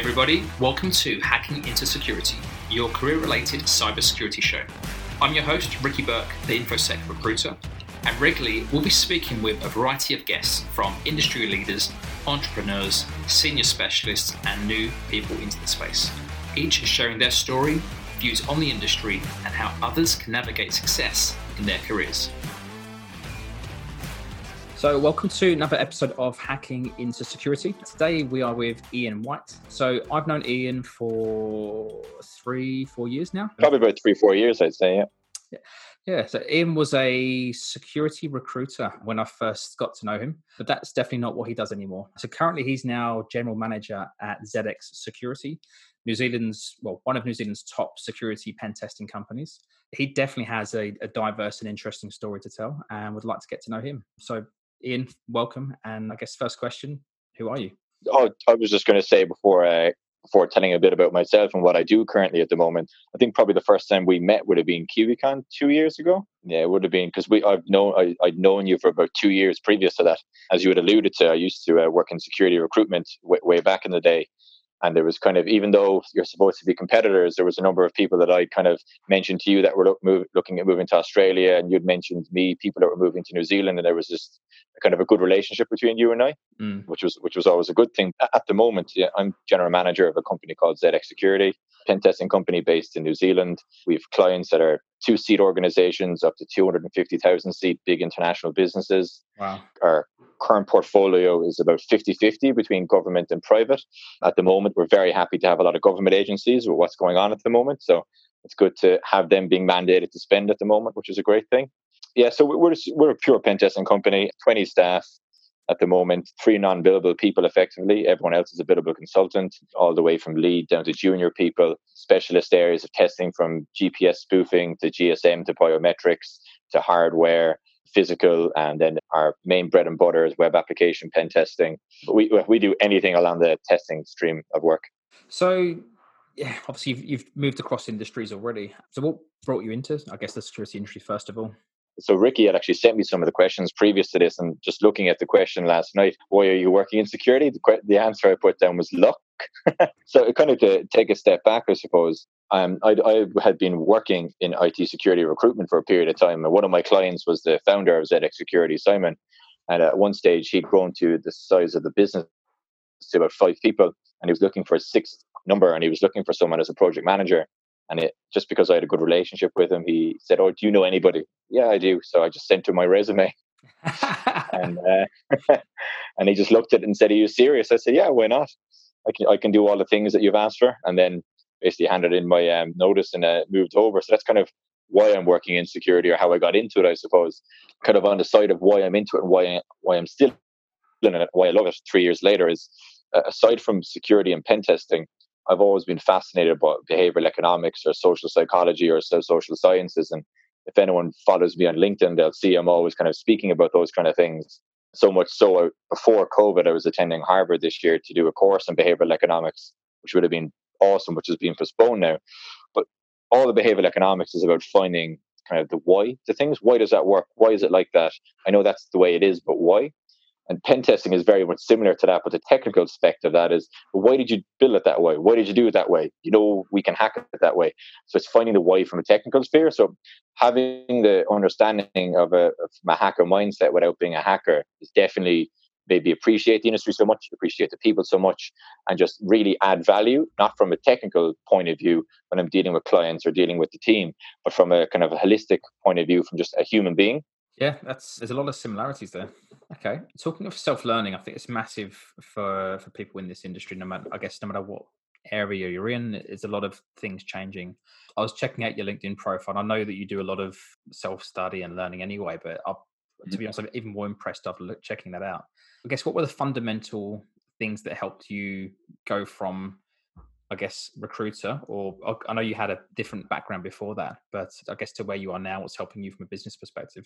everybody. Welcome to Hacking into Security, your career related cybersecurity show. I'm your host, Ricky Burke, the InfoSec recruiter, and regularly we'll be speaking with a variety of guests from industry leaders, entrepreneurs, senior specialists, and new people into the space. Each is sharing their story, views on the industry, and how others can navigate success in their careers. So, welcome to another episode of Hacking into Security. Today we are with Ian White. So, I've known Ian for three, four years now. Probably about three, four years, I'd say. Yeah. Yeah, so Ian was a security recruiter when I first got to know him, but that's definitely not what he does anymore. So currently, he's now general manager at ZX Security, New Zealand's well, one of New Zealand's top security pen testing companies. He definitely has a, a diverse and interesting story to tell, and would like to get to know him. So Ian, welcome. And I guess first question, who are you? Oh, I was just going to say before uh, before telling a bit about myself and what I do currently at the moment. I think probably the first time we met would have been KiwiCon two years ago. Yeah, it would have been because we I've known I, I'd known you for about two years previous to that. As you had alluded to, I used to uh, work in security recruitment way, way back in the day, and there was kind of even though you're supposed to be competitors there was a number of people that i kind of mentioned to you that were look, move, looking at moving to australia and you'd mentioned me people that were moving to new zealand and there was just kind of a good relationship between you and i mm. which was which was always a good thing. At the moment yeah, i'm general manager of a company called zx security pen testing company based in new zealand. We have clients that are two seat organizations up to 250000 seat big international businesses. Wow. Our current portfolio is about 50 50 between government and private. At the moment, we're very happy to have a lot of government agencies with what's going on at the moment. So it's good to have them being mandated to spend at the moment, which is a great thing. Yeah, so we're, we're a pure pen testing company, 20 staff at the moment, three non billable people effectively. Everyone else is a billable consultant, all the way from lead down to junior people, specialist areas of testing from GPS spoofing to GSM to biometrics to hardware physical, and then our main bread and butter is web application pen testing. But we we do anything along the testing stream of work. So, yeah, obviously you've, you've moved across industries already. So, what brought you into, I guess, the security industry first of all? So Ricky had actually sent me some of the questions previous to this, and just looking at the question last night, why are you working in security? The, the answer I put down was luck. so kind of to take a step back, I suppose. Um, I, I had been working in IT security recruitment for a period of time, and one of my clients was the founder of ZX Security, Simon. And at one stage, he'd grown to the size of the business to about five people, and he was looking for a sixth number, and he was looking for someone as a project manager. And it, just because I had a good relationship with him, he said, "Oh, do you know anybody?" Yeah, I do. So I just sent him my resume, and uh, and he just looked at it and said, "Are you serious?" I said, "Yeah, why not? I can I can do all the things that you've asked for." And then basically handed in my um, notice and uh, moved over. So that's kind of why I'm working in security or how I got into it, I suppose. Kind of on the side of why I'm into it and why I, why I'm still in it, why I love it. Three years later is uh, aside from security and pen testing, I've always been fascinated by behavioral economics or social psychology or social sciences. And if anyone follows me on LinkedIn, they'll see I'm always kind of speaking about those kind of things. So much so, uh, before COVID, I was attending Harvard this year to do a course on behavioral economics, which would have been awesome, which is being postponed now. But all the behavioral economics is about finding kind of the why the things. Why does that work? Why is it like that? I know that's the way it is, but why? And pen testing is very much similar to that, but the technical aspect of that is why did you build it that way? Why did you do it that way? You know, we can hack it that way. So it's finding the why from a technical sphere. So having the understanding of a, of a hacker mindset without being a hacker is definitely maybe appreciate the industry so much, appreciate the people so much, and just really add value, not from a technical point of view when I'm dealing with clients or dealing with the team, but from a kind of a holistic point of view from just a human being yeah, that's there's a lot of similarities there. Okay, talking of self learning, I think it's massive for for people in this industry. No matter, I guess, no matter what area you're in, there's a lot of things changing. I was checking out your LinkedIn profile. I know that you do a lot of self study and learning anyway, but I, to be honest, I'm even more impressed after checking that out. I guess what were the fundamental things that helped you go from I guess, recruiter, or I know you had a different background before that, but I guess to where you are now, what's helping you from a business perspective?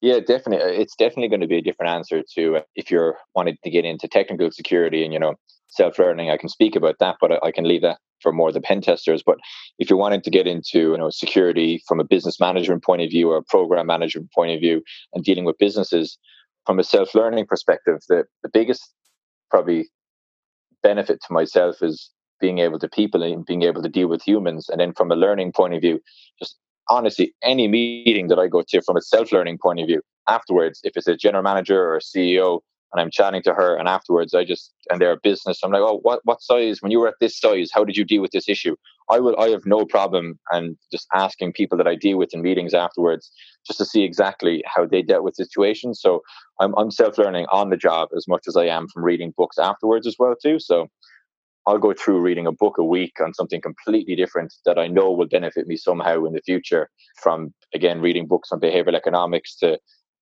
Yeah, definitely. Uh, it's definitely going to be a different answer to uh, if you're wanting to get into technical security and you know self learning. I can speak about that, but I can leave that for more of the pen testers. But if you're wanting to get into you know security from a business management point of view or a program management point of view and dealing with businesses from a self learning perspective, the the biggest probably benefit to myself is being able to people and being able to deal with humans. And then from a learning point of view, just honestly, any meeting that I go to from a self learning point of view, afterwards, if it's a general manager or a CEO, and I'm chatting to her, and afterwards I just and they're a business. I'm like, oh, what what size? When you were at this size, how did you deal with this issue? I will. I have no problem and just asking people that I deal with in meetings afterwards, just to see exactly how they dealt with situations. So I'm I'm self learning on the job as much as I am from reading books afterwards as well too. So I'll go through reading a book a week on something completely different that I know will benefit me somehow in the future. From again reading books on behavioral economics to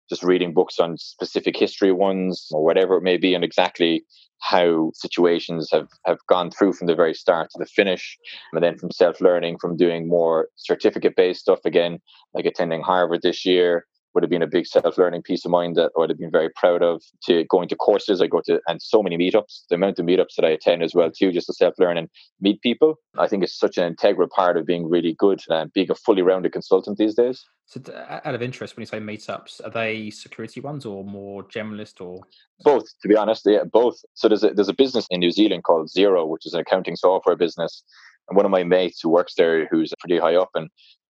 just reading books on specific history ones or whatever it may be, and exactly how situations have, have gone through from the very start to the finish. And then from self learning, from doing more certificate based stuff again, like attending Harvard this year, would have been a big self-learning piece of mind that I would have been very proud of. To going to courses, I go to and so many meetups. The amount of meetups that I attend as well too, just to self-learn and meet people. I think it's such an integral part of being really good and being a fully rounded consultant these days. So, out of interest, when you say meetups, are they security ones or more generalist or both? To be honest, yeah, both. So there's a there's a business in New Zealand called Xero, which is an accounting software business. And one of my mates who works there, who's pretty high up, and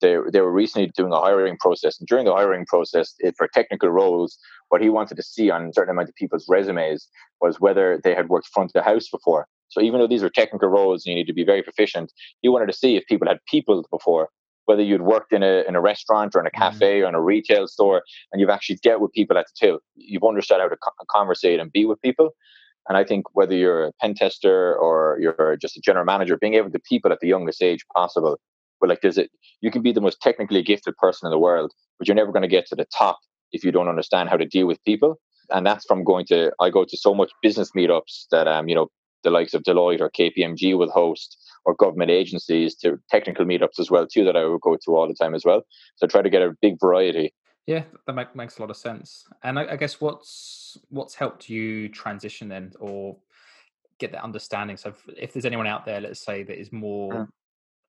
they, they were recently doing a hiring process. And during the hiring process, it, for technical roles, what he wanted to see on a certain amount of people's resumes was whether they had worked front of the house before. So even though these are technical roles and you need to be very proficient, he wanted to see if people had people before, whether you'd worked in a, in a restaurant or in a mm-hmm. cafe mm. or in a retail store, and you've actually dealt with people at the till. You've understood how to conversate and be with people. And I think whether you're a pen tester or you're just a general manager, being able to people at the youngest age possible but like there's a you can be the most technically gifted person in the world, but you're never going to get to the top if you don't understand how to deal with people. And that's from going to I go to so much business meetups that um, you know, the likes of Deloitte or KPMG will host or government agencies to technical meetups as well too that I would go to all the time as well. So I try to get a big variety. Yeah, that make, makes a lot of sense. And I, I guess what's what's helped you transition then, or get that understanding. So if, if, there's anyone out there, let's say that is more mm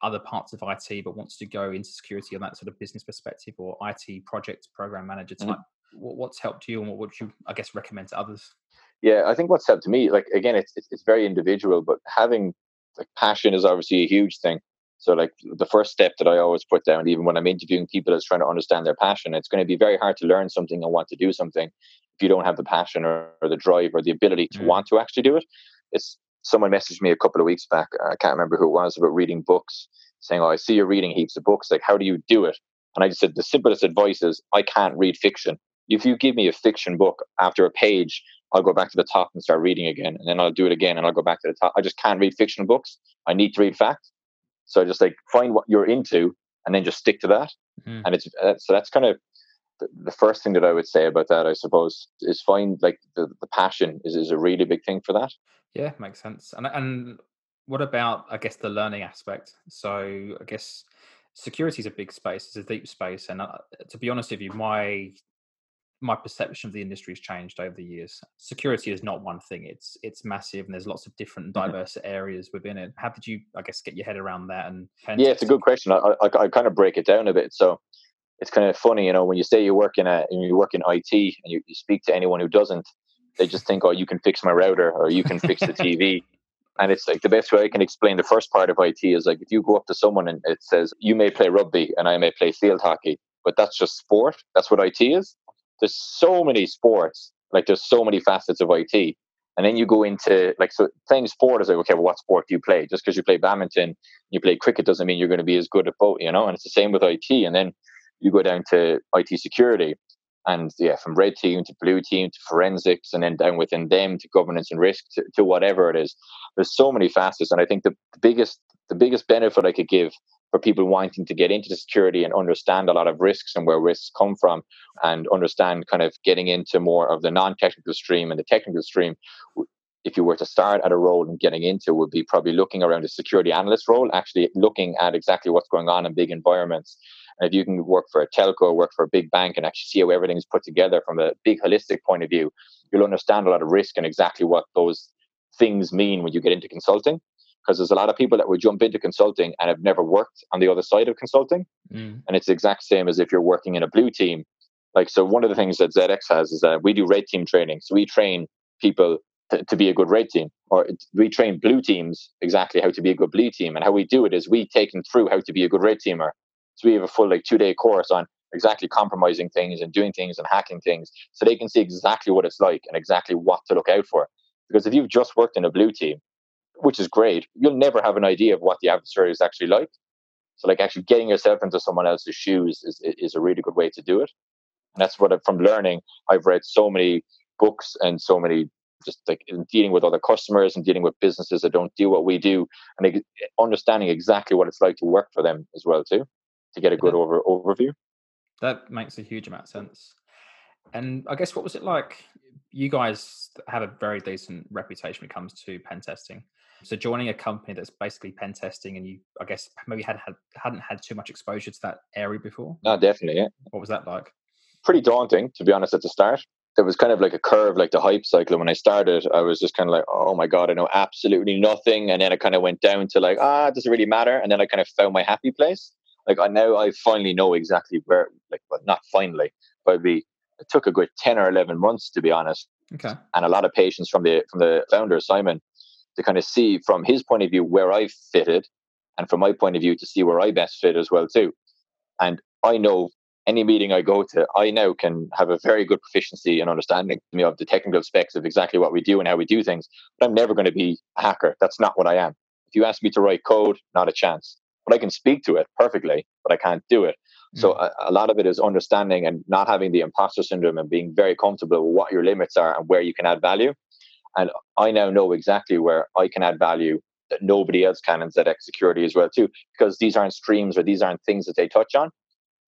other parts of IT but wants to go into security on that sort of business perspective or IT project program manager mm-hmm. type, mm-hmm. what's helped you and what would you, I guess, recommend to others? Yeah, I think what's helped to me, like again, it's it's very individual, but having like passion is obviously a huge thing. So like the first step that I always put down, even when I'm interviewing people, is trying to understand their passion. It's going to be very hard to learn something and want to do something if you don't have the passion or, or the drive or the ability to mm. want to actually do it. It's someone messaged me a couple of weeks back. I can't remember who it was about reading books, saying, "Oh, I see you're reading heaps of books. Like, how do you do it?" And I just said, the simplest advice is, I can't read fiction. If you give me a fiction book after a page, I'll go back to the top and start reading again, and then I'll do it again, and I'll go back to the top. I just can't read fictional books. I need to read facts. So I just like find what you're into, and then just stick to that. Mm-hmm. And it's uh, so that's kind of the first thing that I would say about that, I suppose, is find like the, the passion is, is a really big thing for that. Yeah, makes sense. And and what about I guess the learning aspect? So I guess security is a big space, it's a deep space, and uh, to be honest with you, my my perception of the industry has changed over the years. Security is not one thing; it's it's massive, and there's lots of different mm-hmm. diverse areas within it. How did you, I guess, get your head around that? And yeah, it's a good question. I, I, I kind of break it down a bit. So it's kind of funny, you know, when you say you work in a you work in IT and you, you speak to anyone who doesn't, they just think, oh, you can fix my router or you can fix the TV. And it's like the best way I can explain the first part of IT is like if you go up to someone and it says you may play rugby and I may play field hockey, but that's just sport. That's what IT is. There's so many sports, like there's so many facets of IT. And then you go into like so playing sport is like, okay, well, what sport do you play? Just because you play badminton, you play cricket doesn't mean you're going to be as good at both, you know? And it's the same with IT. And then you go down to IT security and yeah, from red team to blue team to forensics, and then down within them to governance and risk to, to whatever it is. There's so many facets, and I think the, the biggest the biggest benefit I could give for people wanting to get into the security and understand a lot of risks and where risks come from, and understand kind of getting into more of the non-technical stream and the technical stream. If you were to start at a role and getting into, would be probably looking around a security analyst role, actually looking at exactly what's going on in big environments and if you can work for a telco, work for a big bank, and actually see how everything's put together from a big holistic point of view, you'll understand a lot of risk and exactly what those things mean when you get into consulting. Because there's a lot of people that would jump into consulting and have never worked on the other side of consulting. Mm. And it's the exact same as if you're working in a blue team. Like, so one of the things that ZX has is that we do red team training. So we train people to, to, be a good red team, or we train blue teams exactly how to be a good blue team. And how we do it is we take them through how to be a good red teamer. So we have a full like two day course on exactly compromising things and doing things and hacking things, so they can see exactly what it's like and exactly what to look out for. Because if you've just worked in a blue team, which is great, you'll never have an idea of what the adversary is actually like. So like actually getting yourself into someone else's shoes is is a really good way to do it. And that's what I, from learning I've read so many books and so many just like in dealing with other customers and dealing with businesses that don't do what we do and understanding exactly what it's like to work for them as well too to get a good over overview that makes a huge amount of sense and i guess what was it like you guys have a very decent reputation when it comes to pen testing so joining a company that's basically pen testing, and you, I guess, maybe had had hadn't had too much exposure to that area before. No, definitely. Yeah. What was that like? Pretty daunting, to be honest, at the start. There was kind of like a curve, like the hype cycle. When I started, I was just kind of like, "Oh my god, I know absolutely nothing," and then it kind of went down to like, "Ah, does it really matter?" And then I kind of found my happy place. Like I now, I finally know exactly where. Like, well, not finally, but we. It took a good ten or eleven months, to be honest. Okay. And a lot of patience from the from the founder Simon to kind of see from his point of view where I fitted, and from my point of view to see where I best fit as well too. And I know any meeting I go to, I now can have a very good proficiency and understanding you know, of the technical specs of exactly what we do and how we do things. But I'm never going to be a hacker. That's not what I am. If you ask me to write code, not a chance. But I can speak to it perfectly, but I can't do it. So mm. a, a, lot of it is understanding and not having the imposter syndrome and being very comfortable with what your limits are and where you can add value. And I now know exactly where I can add value that nobody else can in ZX security as well too, because these aren't streams or these aren't things that they touch on.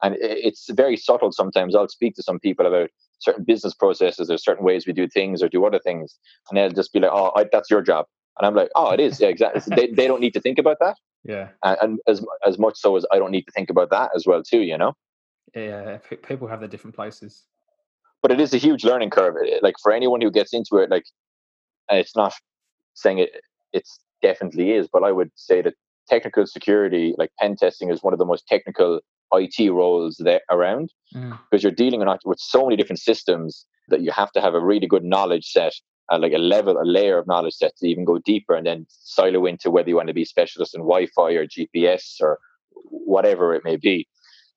And it's very subtle sometimes. I'll speak to some people about certain business processes or certain ways we do things or do other things. And they'll just be like, oh, I, that's your job. And I'm like, oh, it is. Yeah, exactly. they, they don't need to think about that. Yeah. And, and as, as much so as I don't need to think about that as well too, you know? Yeah. People have their different places. But it is a huge learning curve. Like for anyone who gets into it, like it's not saying it it's definitely is, but I would say that technical security, like pen testing, is one of the most technical IT roles there around mm. because you're dealing with so many different systems that you have to have a really good knowledge set, uh, like a level, a layer of knowledge set to even go deeper and then silo into whether you want to be specialist in Wi-Fi or GPS or whatever it may be.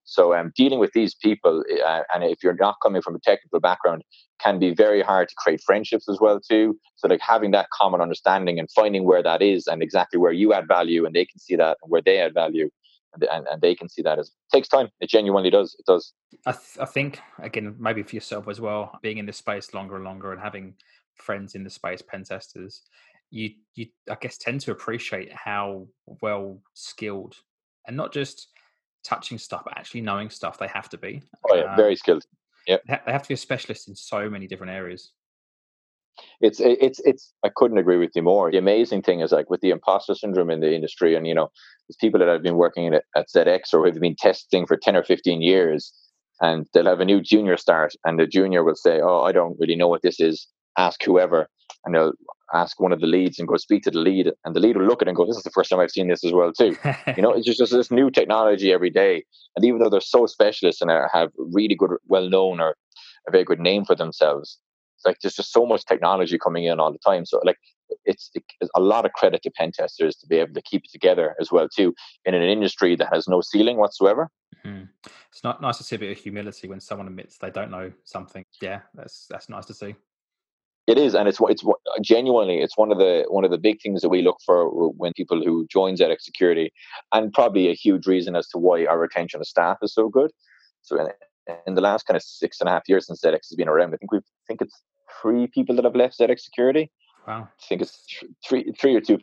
So um, dealing with these people, uh, and if you're not coming from a technical background, can be very hard to create friendships as well too. So like having that common understanding and finding where that is and exactly where you add value and they can see that and where they add value and, and, they can see that as takes time. It genuinely does. It does. I, th- I think again maybe for yourself as well, being in this space longer and longer and having friends in the space, pen testers, you you I guess tend to appreciate how well skilled and not just touching stuff, but actually knowing stuff. They have to be. Oh yeah, um, very skilled. Yeah, they have to be a specialist in so many different areas. It's it's it's. I couldn't agree with you more. The amazing thing is like with the imposter syndrome in the industry, and you know, there's people that have been working at, at ZX or have been testing for ten or fifteen years, and they'll have a new junior start, and the junior will say, "Oh, I don't really know what this is." Ask whoever, and they'll ask one of the leads and go speak to the lead, and the lead will look at it and go, "This is the first time I've seen this as well too." you know, it's just, just this new technology every day, and even though they're so specialist and have really good, well known or a very good name for themselves, it's like there's just so much technology coming in all the time. So like it's, it's a lot of credit to pen testers to be able to keep it together as well too in an industry that has no ceiling whatsoever. Mm-hmm. It's not nice to see a bit of humility when someone admits they don't know something. Yeah, that's that's nice to see. It is, and it's it's genuinely it's one of the one of the big things that we look for when people who join ZX Security, and probably a huge reason as to why our retention of staff is so good. So in, in the last kind of six and a half years since ZX has been around, I think we think it's three people that have left ZX Security. Wow, I think it's three three or two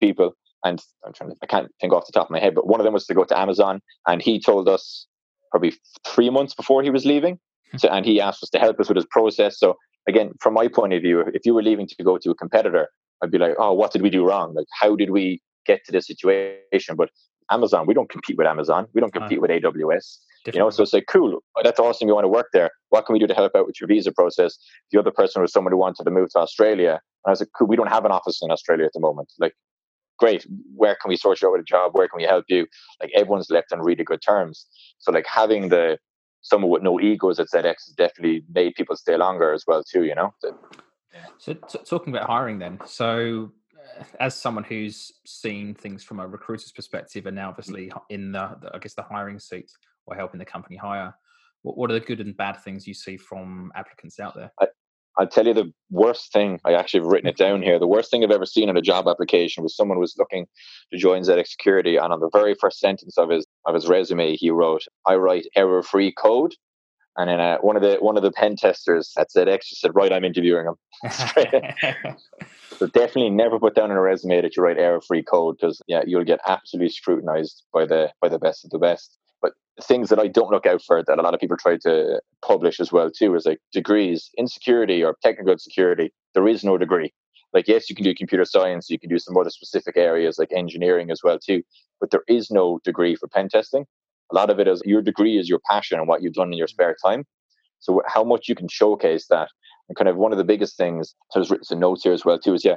people, and I'm trying to I can't think off the top of my head, but one of them was to go to Amazon, and he told us probably three months before he was leaving. Hmm. So, and he asked us to help us with his process. So again, from my point of view, if you were leaving to go to a competitor, I'd be like, oh, what did we do wrong? Like, how did we get to this situation? But Amazon, we don't compete with Amazon. We don't compete uh, with AWS. You know, so it's like, cool, that's awesome. You want to work there. What can we do to help out with your visa process? The other person was someone who wanted to move to Australia. And I was like, cool, we don't have an office in Australia at the moment. Like, great. Where can we sort you out with a job? Where can we help you? Like, everyone's left on really good terms. So, like, having the someone with no egos at ZX has definitely made people stay longer as well too. You know. So, t- talking about hiring, then, so uh, as someone who's seen things from a recruiter's perspective, and now obviously in the, the I guess the hiring seat or helping the company hire, what, what are the good and bad things you see from applicants out there? I, I'll tell you the worst thing. I actually have written it down here. The worst thing I've ever seen in a job application was someone was looking to join ZX Security, and on the very first sentence of his of his resume, he wrote, "I write error-free code." And then uh, one of the one of the pen testers at ZX just said, "Right, I'm interviewing him." so definitely never put down in a resume that you write error-free code because yeah, you'll get absolutely scrutinized by the by the best of the best. Things that I don't look out for that a lot of people try to publish as well too is like degrees in security or technical security. There is no degree. Like yes, you can do computer science, you can do some other specific areas like engineering as well too, but there is no degree for pen testing. A lot of it is your degree is your passion and what you've done in your spare mm-hmm. time. So how much you can showcase that, and kind of one of the biggest things. So there's written some notes here as well too. Is yeah,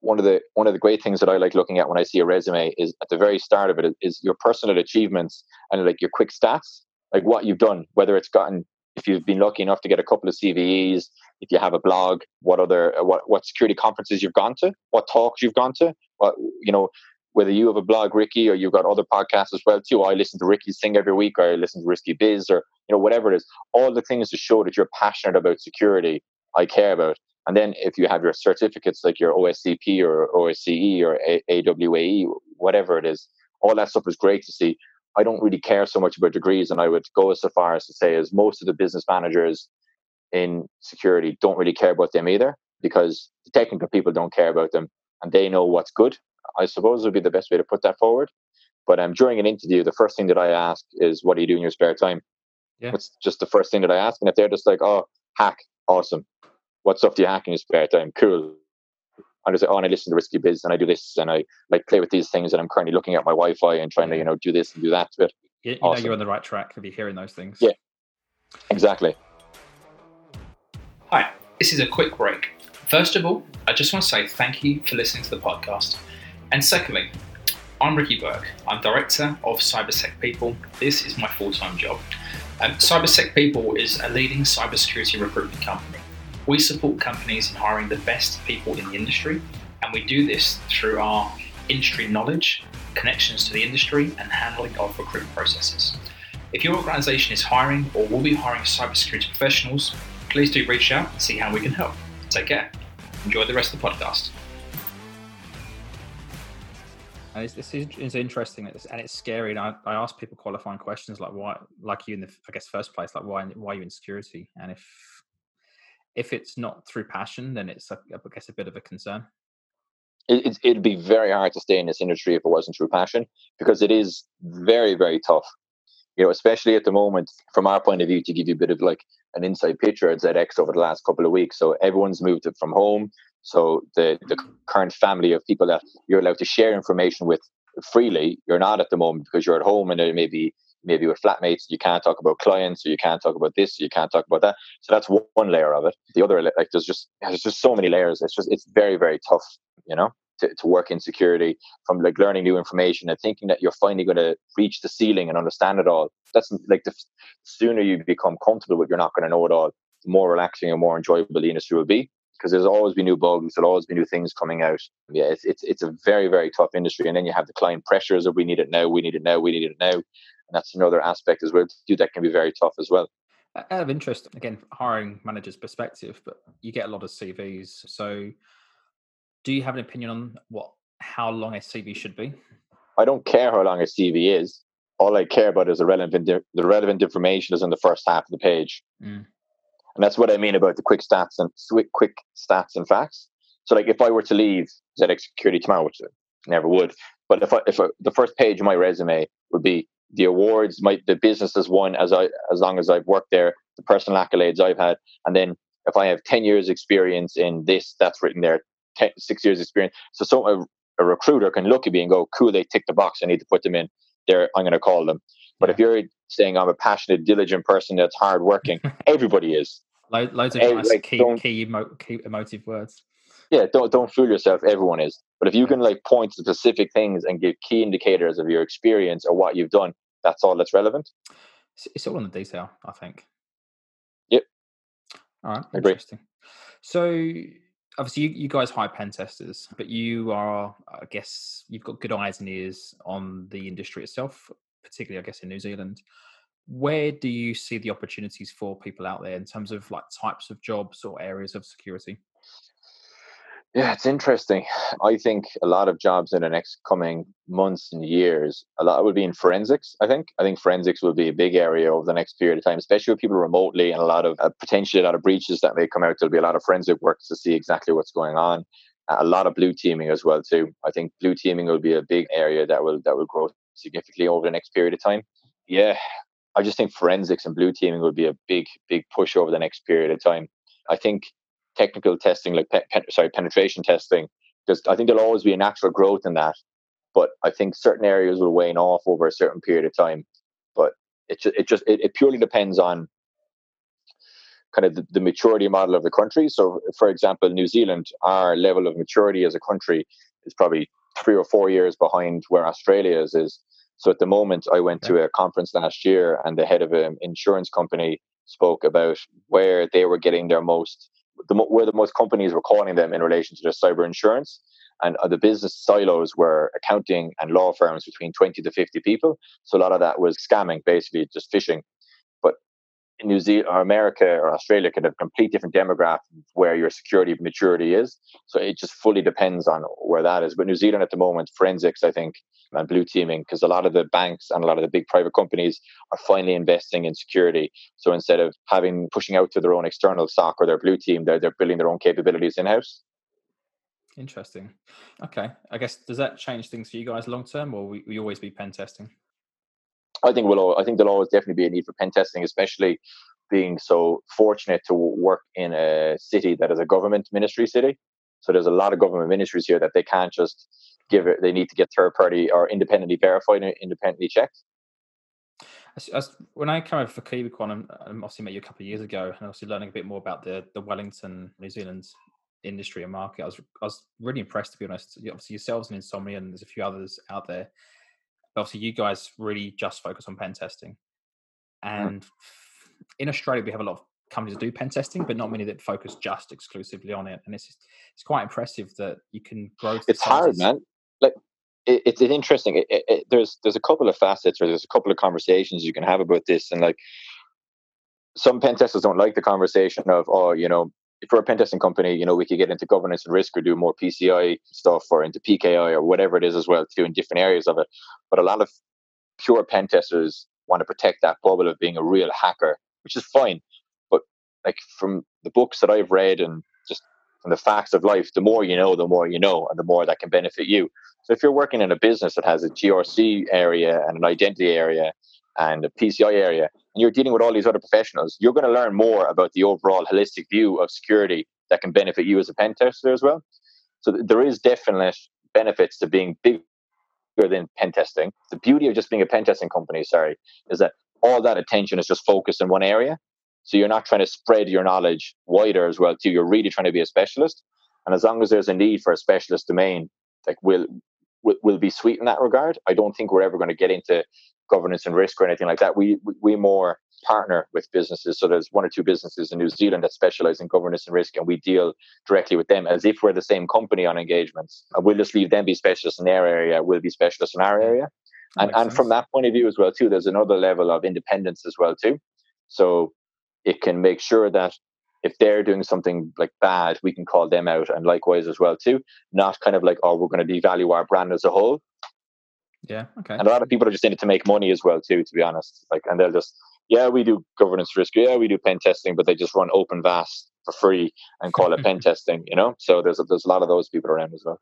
one of the one of the great things that I like looking at when I see a resume is at the very start of it is your personal achievements and like your quick stats, like what you've done, whether it's gotten if you've been lucky enough to get a couple of CVEs, if you have a blog, what other uh, what what security conferences you've gone to, what talks you've gone to, what you know, whether you have a blog, Ricky, or you've got other podcasts as well too. I listen to Ricky's thing every week, or I listen to Risky Biz, or you know whatever it is. All the things to show that you're passionate about security, I care about. And then if you have your certificates like your OSCP or OSCE or AWAE, whatever it is, all that stuff is great to see. I don't really care so much about degrees, and I would go so far as to say as most of the business managers in security don't really care about them either, because the technical people don't care about them, and they know what's good. I suppose would be the best way to put that forward. But um, during an interview, the first thing that I ask is, "What do you do in your spare time?" Yeah. It's just the first thing that I ask, and if they're just like, "Oh, hack, awesome," what stuff do you hack in your spare time? Cool. I just say, oh, and I listen to Risky Biz and I do this and I like play with these things and I'm currently looking at my Wi-Fi and trying to, you know, do this and do that to it. You, you Awesome. know you're on the right track to be hearing those things. Yeah. Exactly. Hi, this is a quick break. First of all, I just want to say thank you for listening to the podcast. And secondly, I'm Ricky Burke. I'm Director of CyberSec People. This is my full time job. Um, CyberSec People is a leading cybersecurity recruitment company. We support companies in hiring the best people in the industry, and we do this through our industry knowledge, connections to the industry, and handling of recruitment processes. If your organization is hiring or will be hiring cybersecurity professionals, please do reach out and see how we can help. Take care. Enjoy the rest of the podcast. And it's, this is, interesting and it's scary. And I, I ask people qualifying questions like why, like you in the, I guess, first place, like why, why are you in security? And if, if it's not through passion, then it's, a, I guess, a bit of a concern. It, it, it'd be very hard to stay in this industry if it wasn't through passion because it is very, very tough. You know, especially at the moment, from our point of view, to give you a bit of like an inside picture at ZX over the last couple of weeks. So everyone's moved it from home. So the the mm-hmm. current family of people that you're allowed to share information with freely, you're not at the moment because you're at home and maybe maybe with flatmates you can't talk about clients or you can't talk about this, or you can't talk about that. So that's one layer of it. The other like there's just there's just so many layers. It's just it's very very tough, you know. To, to work in security from like learning new information and thinking that you're finally going to reach the ceiling and understand it all that's like the sooner you become comfortable with you're not going to know it all the more relaxing and more enjoyable the industry will be because there's always be new bugs, there'll always be new things coming out. Yeah, it's, it's it's a very very tough industry, and then you have the client pressures of we need it now, we need it now, we need it now, and that's another aspect as well. Too, that can be very tough as well. Out of interest, again, hiring manager's perspective, but you get a lot of CVs. So, do you have an opinion on what how long a CV should be? I don't care how long a CV is. All I care about is the relevant the relevant information is in the first half of the page. Mm. And that's what I mean about the quick stats and quick stats and facts. So, like, if I were to leave ZX Security tomorrow, which I never would, but if I, if I, the first page of my resume would be the awards, my the business has won as I as long as I've worked there, the personal accolades I've had, and then if I have ten years experience in this, that's written there. 10, six years experience. So, so a, a recruiter can look at me and go, "Cool, they tick the box. I need to put them in." There, I'm going to call them. But yeah. if you're saying I'm a passionate, diligent person that's hardworking, everybody is. Lo- loads of nice like, key, key, emo- key emotive words. Yeah, don't don't fool yourself. Everyone is. But if you can like point to specific things and give key indicators of your experience or what you've done, that's all that's relevant. It's, it's all in the detail, I think. Yep. All right. Interesting. So obviously you, you guys hire pen testers, but you are, I guess, you've got good eyes and ears on the industry itself, particularly, I guess, in New Zealand. Where do you see the opportunities for people out there in terms of like types of jobs or areas of security? Yeah, it's interesting. I think a lot of jobs in the next coming months and years, a lot will be in forensics. I think. I think forensics will be a big area over the next period of time, especially with people remotely and a lot of uh, potentially a lot of breaches that may come out. There'll be a lot of forensic work to see exactly what's going on. A lot of blue teaming as well too. I think blue teaming will be a big area that will that will grow significantly over the next period of time. Yeah, I just think forensics and blue teaming would be a big big push over the next period of time. I think technical testing, like pe- pe- sorry, penetration testing, because I think there'll always be a natural growth in that. But I think certain areas will wane off over a certain period of time. But it just, it just it, it purely depends on kind of the, the, maturity model of the country. So, for example, New Zealand, our level of maturity as a country is probably three or four years behind where Australia is. So, at the moment, I went to a conference last year, and the head of an insurance company spoke about where they were getting their most the, where the most companies were calling them in relation to their cyber insurance. And uh, the business silos were accounting and law firms between 20 to 50 people. So a lot of that was scamming, basically just phishing. In New Zealand or America or Australia could have complete different demographic where your security maturity is. So it just fully depends on where that is. But New Zealand at the moment, forensics, I think, and blue teaming, because a lot of the banks and a lot of the big private companies are finally investing in security. So instead of having pushing out to their own external SOC or their blue team, they're they're building their own capabilities in house. Interesting. Okay. I guess does that change things for you guys long term, or will you always be pen testing? I think will I think there'll always definitely be a need for pen testing, especially being so fortunate to work in a city that is a government ministry city. So there's a lot of government ministries here that they can't just give it. They need to get third party or independently verified and independently checked. As, when I came over for KiwiCon, I um, um, obviously met you a couple of years ago, and obviously learning a bit more about the the Wellington, New Zealand industry and market. I was I was really impressed to be honest. Obviously yourselves and Insomnia, and there's a few others out there obviously you guys really just focus on pen testing. And in Australia, we have a lot of companies that do pen testing, but not many that focus just exclusively on it. And it's it's quite impressive that you can grow. It's hard, man. Like it, it's interesting. It, it, there's there's a couple of facets, or there's a couple of conversations you can have about this, and like some pen testers don't like the conversation of, oh, you know, we're a pen testing company, you know, we could get into governance and risk or do more PCI stuff or into PKI or whatever it is as well, in different areas of it. But a lot of pure pen testers want to protect that bubble of being a real hacker, which is fine. But like from the books that I've read and just from the facts of life, the more you know, the more you know, and the more that can benefit you. So if you're working in a business that has a GRC area and an identity area and a PCI area, you're dealing with all these other professionals, you're going to learn more about the overall holistic view of security that can benefit you as a pen tester as well. So there is definite benefits to being bigger than pen testing. The beauty of just being a pen testing company, sorry, is that all that attention is just focused in one area. So you're not trying to spread your knowledge wider as well too. You're really trying to be a specialist. And as long as there's a need for a specialist domain, like we'll will, will be sweet in that regard. I don't think we're ever going to get into governance and risk or anything like that. We, we, more partner with businesses. So there's one or two businesses in New Zealand that specialize in governance and risk, and we deal directly with them as if we're the same company on engagements. And we'll just leave them be specialists in their area. We'll be specialists in our area. and, and from that point of view as well too, there's another level of independence as well too. So it can make sure that if they're doing something like bad, we can call them out, and likewise as well too. Not kind of like, oh, we're going to devalue our brand as a whole. Yeah. Okay. And a lot of people are just in it to make money as well too. To be honest, like, and they'll just, yeah, we do governance risk, yeah, we do pen testing, but they just run OpenVAS for free and call it pen testing. You know, so there's a, there's a lot of those people around as well.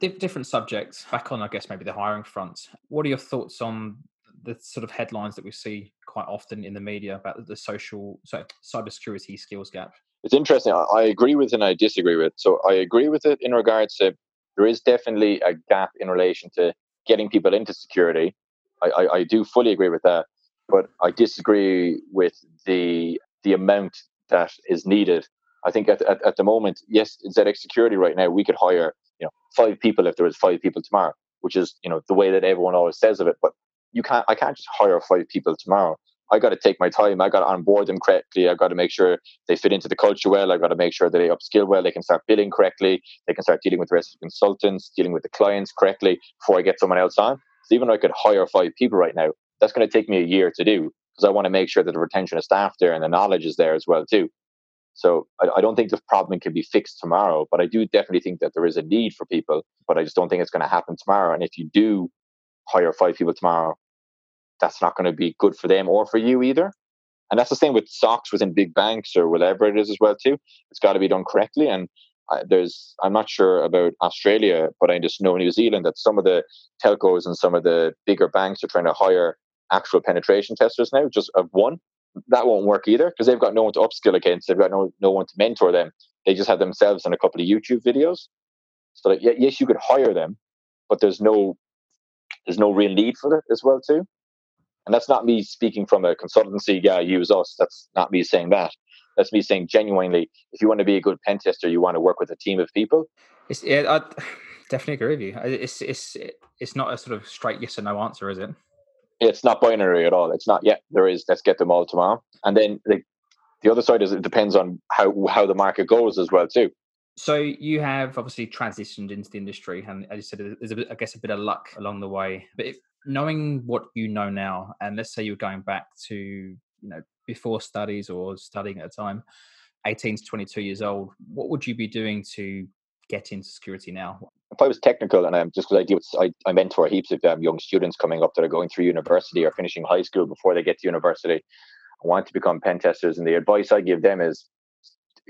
Different subjects back on, I guess maybe the hiring front. What are your thoughts on the sort of headlines that we see quite often in the media about the social so cybersecurity skills gap? It's interesting. I agree with and I disagree with. So I agree with it in regards to there is definitely a gap in relation to getting people into security. I, I, I do fully agree with that, but I disagree with the the amount that is needed. I think at, at, at the moment, yes, ZX Security right now, we could hire you know five people if there was five people tomorrow, which is you know the way that everyone always says of it. But you can't I can't just hire five people tomorrow. I got to take my time. I got to onboard them correctly. I got to make sure they fit into the culture well. I got to make sure that they upskill well. They can start billing correctly. They can start dealing with the rest of the consultants, dealing with the clients correctly before I get someone else on. So even though I could hire five people right now, that's going to take me a year to do because I want to make sure that the retention of staff there and the knowledge is there as well too. So I, I, don't think the problem can be fixed tomorrow, but I do definitely think that there is a need for people. But I just don't think it's going to happen tomorrow. And if you do hire five people tomorrow, that's not going to be good for them or for you either. And that's the same with stocks within big banks or whatever it is as well too. It's got to be done correctly. And I, there's I'm not sure about Australia, but I just know New Zealand that some of the telcos and some of the bigger banks are trying to hire actual penetration testers now, just of one that won't work either because they've got no one to upskill against. They've got no no one to mentor them. They just have themselves and a couple of YouTube videos. So like, yes, you could hire them, but there's no there's no real need for it as well too. And that's not me speaking from a consultancy guy. Use us. Oh, that's not me saying that. That's me saying genuinely, if you want to be a good pen tester, you want to work with a team of people. It's, yeah, I definitely agree with you. It's it's it's not a sort of straight yes or no answer, is it? it's not binary at all. It's not yet. There is. Let's get them all tomorrow. And then the the other side is it depends on how how the market goes as well too. So you have obviously transitioned into the industry, and as you said, there's a bit, I guess a bit of luck along the way. But if, knowing what you know now, and let's say you're going back to you know before studies or studying at a time, 18 to 22 years old, what would you be doing to get into security now? if I was technical and I'm just because I deal with, I, I mentor heaps of um, young students coming up that are going through university or finishing high school before they get to university, want to become pen testers. And the advice I give them is,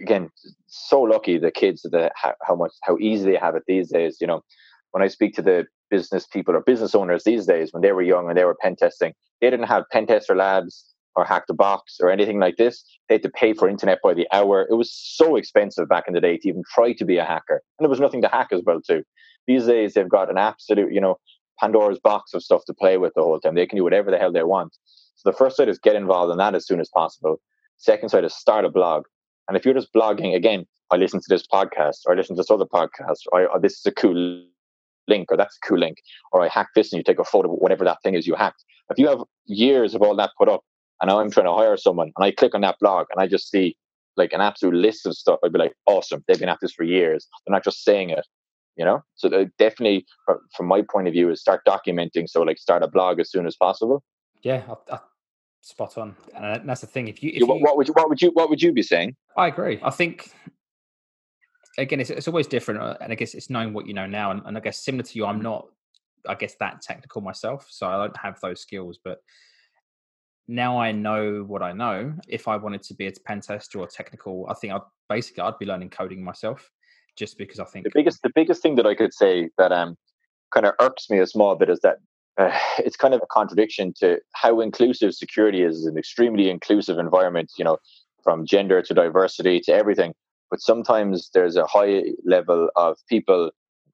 again, so lucky the kids that how, how much how easy they have it these days. You know, when I speak to the business people or business owners these days, when they were young and they were pen testing, they didn't have pen tester labs or hack the box or anything like this. They had to pay for internet by the hour. It was so expensive back in the day to even try to be a hacker. And there was nothing to hack as well, too. These days they've got an absolute, you know, Pandora's box of stuff to play with the whole time. They can do whatever the hell they want. So the first side is get involved in that as soon as possible. Second side is start a blog. And if you're just blogging, again, I listen to this podcast or I listen to this other podcast, or, or this is a cool link, or that's a cool link, or I hack this and you take a photo of whatever that thing is you hacked. If you have years of all that put up, and now I'm trying to hire someone and I click on that blog and I just see like an absolute list of stuff, I'd be like, awesome, they've been at this for years. They're not just saying it, you know? So uh, definitely, uh, from my point of view, is start documenting. So like start a blog as soon as possible. Yeah, I, I, spot on. And uh, that's the thing. If you, if yeah, what, you, what would you, what would you, what would you be saying? I agree. I think again, it's, it's always different, uh, and I guess it's knowing what you know now. And, and I guess similar to you, I'm not, I guess, that technical myself, so I don't have those skills, but now I know what I know. If I wanted to be a pen tester or technical, I think I'd basically I'd be learning coding myself, just because I think the biggest the biggest thing that I could say that um kind of irks me a small bit is that uh, it's kind of a contradiction to how inclusive security is. It's an extremely inclusive environment, you know, from gender to diversity to everything. But sometimes there's a high level of people.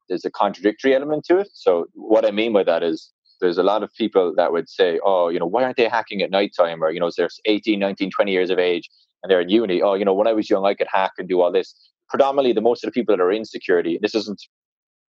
There's a contradictory element to it. So what I mean by that is there's a lot of people that would say, oh, you know, why aren't they hacking at nighttime? Or, you know, they're 18, 19, 20 years of age and they're in uni. Oh, you know, when I was young, I could hack and do all this. Predominantly, the most of the people that are in security, this isn't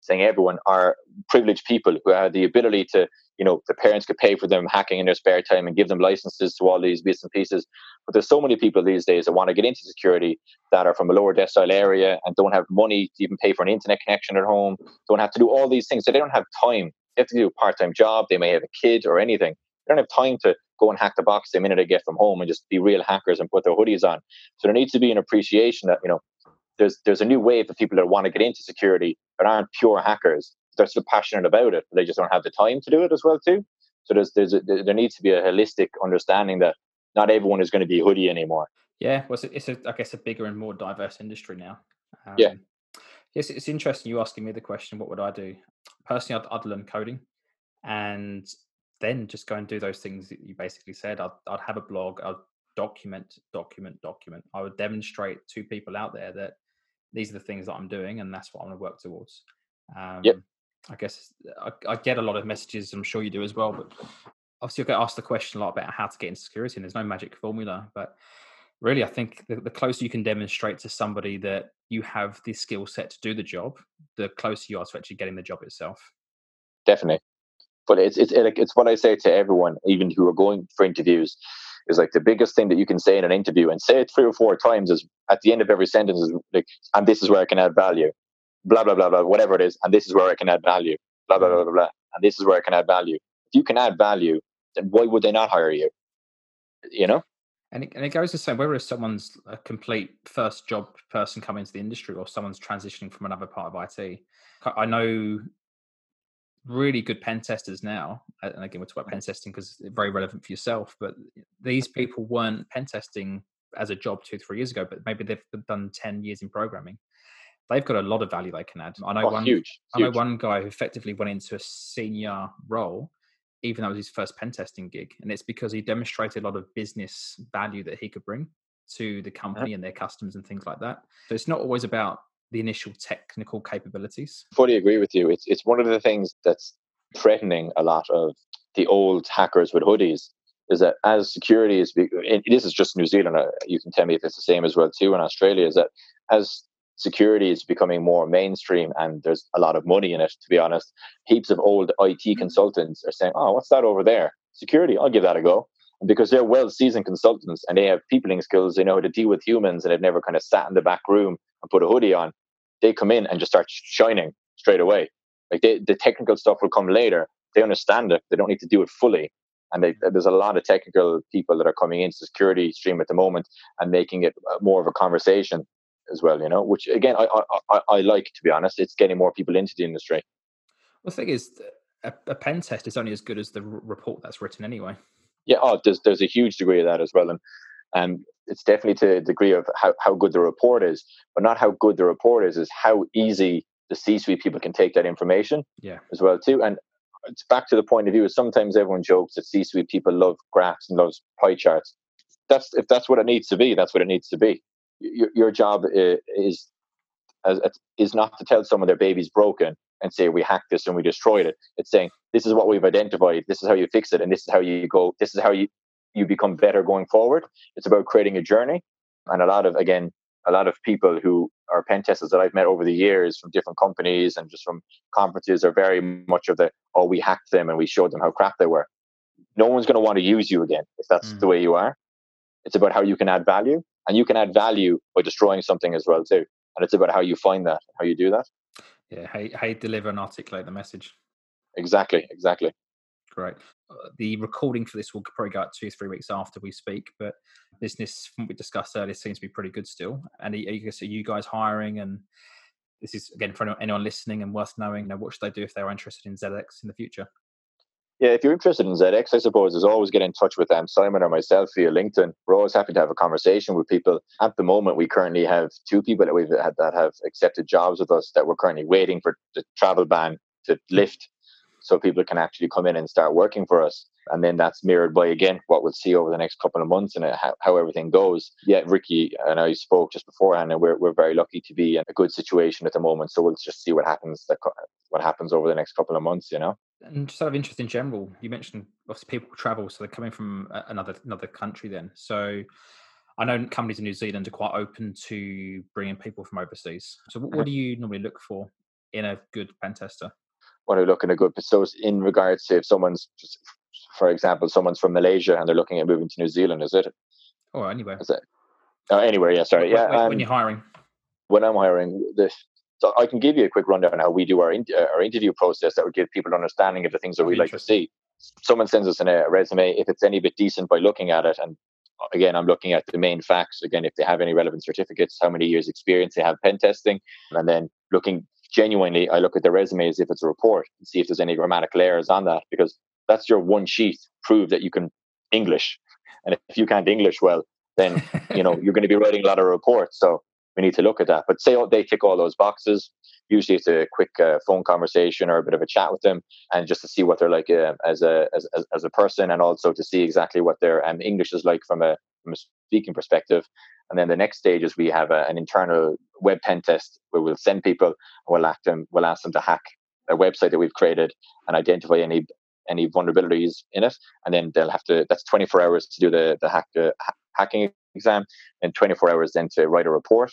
saying everyone, are privileged people who have the ability to, you know, the parents could pay for them hacking in their spare time and give them licenses to all these bits and pieces. But there's so many people these days that want to get into security that are from a lower decile area and don't have money to even pay for an internet connection at home, don't have to do all these things. So they don't have time they have to do a part-time job. They may have a kid or anything. They don't have time to go and hack the box the minute they get from home and just be real hackers and put their hoodies on. So there needs to be an appreciation that you know there's there's a new wave of people that want to get into security but aren't pure hackers. They're still passionate about it, but they just don't have the time to do it as well too. So there's there's a, there needs to be a holistic understanding that not everyone is going to be hoodie anymore. Yeah, well, it's, a, I guess a bigger and more diverse industry now. Um, yeah. Yes, it's interesting you asking me the question, what would I do? Personally, I'd, I'd, learn coding and then just go and do those things that you basically said. I'd, I'd have a blog, I'd document, document, document. I would demonstrate to people out there that these are the things that I'm doing and that's what I'm going to work towards. Um, yep. I guess I, I, get a lot of messages, I'm sure you do as well, but obviously I get asked the question a lot about how to get into security and there's no magic formula, but really, I think the, the, closer you can demonstrate to somebody that you have the skill set to do the job, the closer you are to actually getting the job itself. Definitely, but it's it's it's what I say to everyone, even who are going for interviews. Is like the biggest thing that you can say in an interview and say it three or four times is at the end of every sentence is like, and this is where I can add value. Blah blah blah blah, whatever it is, and this is where I can add value. Blah blah blah blah blah. And this is where I can add value. If you can add value, then why would they not hire you? You know? And it, and it goes to say whether someone's a complete first job person coming into the industry or someone's transitioning from another part of IT. I know really good pen testers now, and again, we're talking about pen testing because it's very relevant for yourself, but these people weren't pen testing as a job two, three years ago, but maybe they've done 10 years in programming. They've got a lot of value they can add. I know Oh, one huge, I know huge. one guy who effectively went into a senior role, even though it was his first pen testing gig. And it's because he demonstrated a lot of business value that he could bring to the uh-huh. company and their customers and things like that. So it's not always about the initial technical capabilities. fully agree with you. It's it's one of the things that's threatening a lot of the old hackers with hoodies is that as security is this is just New Zealand. uh, You can tell me if it's the same as well too in Australia. Is that as security is becoming more mainstream and there's a lot of money in it. To be honest, heaps of old IT consultants are saying, "Oh, what's that over there? Security? I'll give that a go." And because they're well seasoned consultants and they have peopling skills, they know how to deal with humans, and they've never kind of sat in the back room and put a hoodie on. They come in and just start shining straight away. Like they, the technical stuff will come later. They understand it. They don't need to do it fully. And they, there's a lot of technical people that are coming into the security stream at the moment and making it uh, more of a conversation as well. You know, which again I I, I, I like to be honest. It's getting more people into the industry. Well, the thing is, a, a pen test is only as good as the report that's written anyway. Yeah, oh, there's there's a huge degree of that as well, and and it's definitely to a degree of how, how good the report is, but not how good the report is, is how easy the C-suite people can take that information Yeah. as well too. And it's back to the point of view. is Sometimes everyone jokes that C-suite people love graphs and loves pie charts. That's if that's what it needs to be. That's what it needs to be. Your, your job is as, is not to tell someone their baby's broken and say we hacked this and we destroyed it. It's saying this is what we've identified. This is how you fix it, and this is how you go. This is how you you become better going forward. It's about creating a journey, and a lot of again a lot of people who are pen testers that I've met over the years from different companies and just from conferences are very much of the oh we hacked them and we showed them how crap they were. No one's going to want to use you again if that's Mm. the way you are. It's about how you can add value, and you can add value by destroying something as well too. And it's about how you find that, how you do that. Yeah. How, how you deliver and articulate the message. Exactly, exactly. Great. The recording for this will probably go out two, three weeks after we speak, but business, we discussed earlier, seems to be pretty good still. And are you, are you guys hiring? And this is, again, for anyone- listening and worth knowing, you know, what should they do if they're interested in ZX in the future? Yeah, if you're interested in ZX, I suppose is always get in touch with them, Simon or myself via LinkedIn. We're always happy to have a conversation with people. At the moment, we currently have two people that we've had that have accepted jobs with us that we're currently waiting for the travel ban to lift, so people can actually come in and start working for us. And then that's mirrored by again what we'll see over the next couple of months and uh, how, how everything goes. Yeah, Ricky and I spoke just beforehand, and we're we're very lucky to be in a good situation at the moment. So we'll just see what happens. That what happens over the next couple of months, you know. And just out of interest in general, you mentioned obviously people travel, so they're coming from another another country. Then, so I know companies in New Zealand are quite open to bringing people from overseas. So, what, what do you normally look for in a good pen tester? When we're looking at good so in regards to if someone's just for example someone's from malaysia and they're looking at moving to new zealand is it Or anywhere? is it oh, anywhere yeah sorry When- yeah when, um, when you're hiring. when i'm hiring this so i can give you a quick rundown on how we do our, in, uh, our interview process that would give people an understanding of the things that we like to see someone sends us in a resume if it's any bit decent by looking at it and uh, again i'm looking at the main facts again if they have any relevant certificates how many years experience they have pen testing and then looking genuinely i look at the resume as if it's a report and see if there's any grammatical errors on that because that's your one sheet prove that you can english. And if you can't english well then you know you're going to be writing a lot of reports. So we need to look at that. But say they tick all those boxes. Usually it's a quick uh, phone conversation or a bit of a chat with them and just to see what they're like uh, as a as, as, as a person and also to see exactly what their um, english is like from a from a speaking perspective and then the next stage is we have a, an internal web pen test where we'll send people and we'll ask them we'll ask them to hack a website that we've created and identify any any vulnerabilities in it. And then they'll have to that's 24 hours to do the the hack uh, ha- hacking exam and 24 hours then to write a report.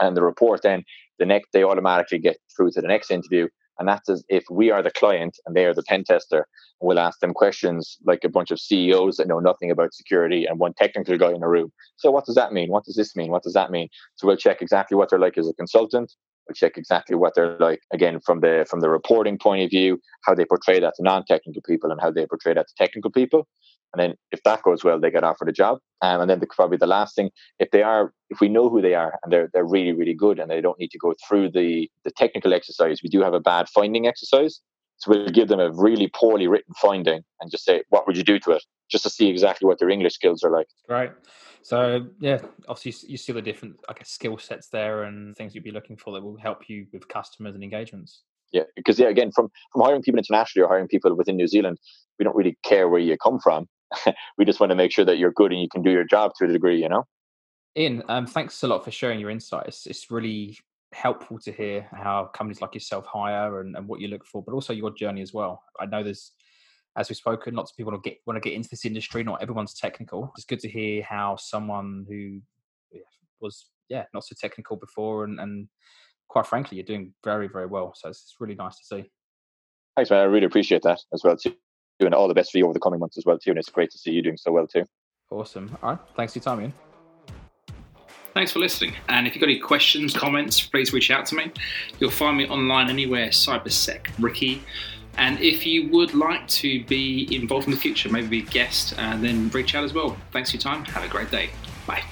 And the report then the next they automatically get through to the next interview And that's as if we are the client and they are the pen tester. We'll ask them questions like a bunch of CEOs that know nothing about security and one technical guy in a room. So, what does that mean? What does this mean? What does that mean? So, we'll check exactly what they're like as a consultant. We'll check exactly what they're like again from the from the reporting point of view, how they portray that to non-technical people and how they portray that to technical people. And then if that goes well, they get offered a job. Um, and then the, probably the last thing, if they are, if we know who they are and they're they're really really good and they don't need to go through the the technical exercise, we do have a bad finding exercise. So we'll give them a really poorly written finding and just say, what would you do to it? Just to see exactly what their English skills are like. Right. So yeah, obviously you see the different, I guess, skill sets there and things you'd be looking for that will help you with customers and engagements. Yeah, because yeah, again, from from hiring people internationally or hiring people within New Zealand, we don't really care where you come from. we just want to make sure that you're good and you can do your job to a degree, you know. Ian, um, thanks a lot for sharing your insights. It's really helpful to hear how companies like yourself hire and, and what you look for, but also your journey as well. I know there's, as we've spoken, lots of people want to get want to get into this industry. Not everyone's technical. It's good to hear how someone who was yeah not so technical before and, and quite frankly, you're doing very very well. So it's, it's really nice to see. Thanks, man. I really appreciate that as well too. Doing all the best for you over the coming months as well too, and it's great to see you doing so well too. Awesome. All right. Thanks for your time, Ian. Thanks for listening. And if you've got any questions, comments, please reach out to me. You'll find me online anywhere, CyberSec Ricky. And if you would like to be involved in the future, maybe be a guest, uh, then reach out as well. Thanks for your time. Have a great day. Bye.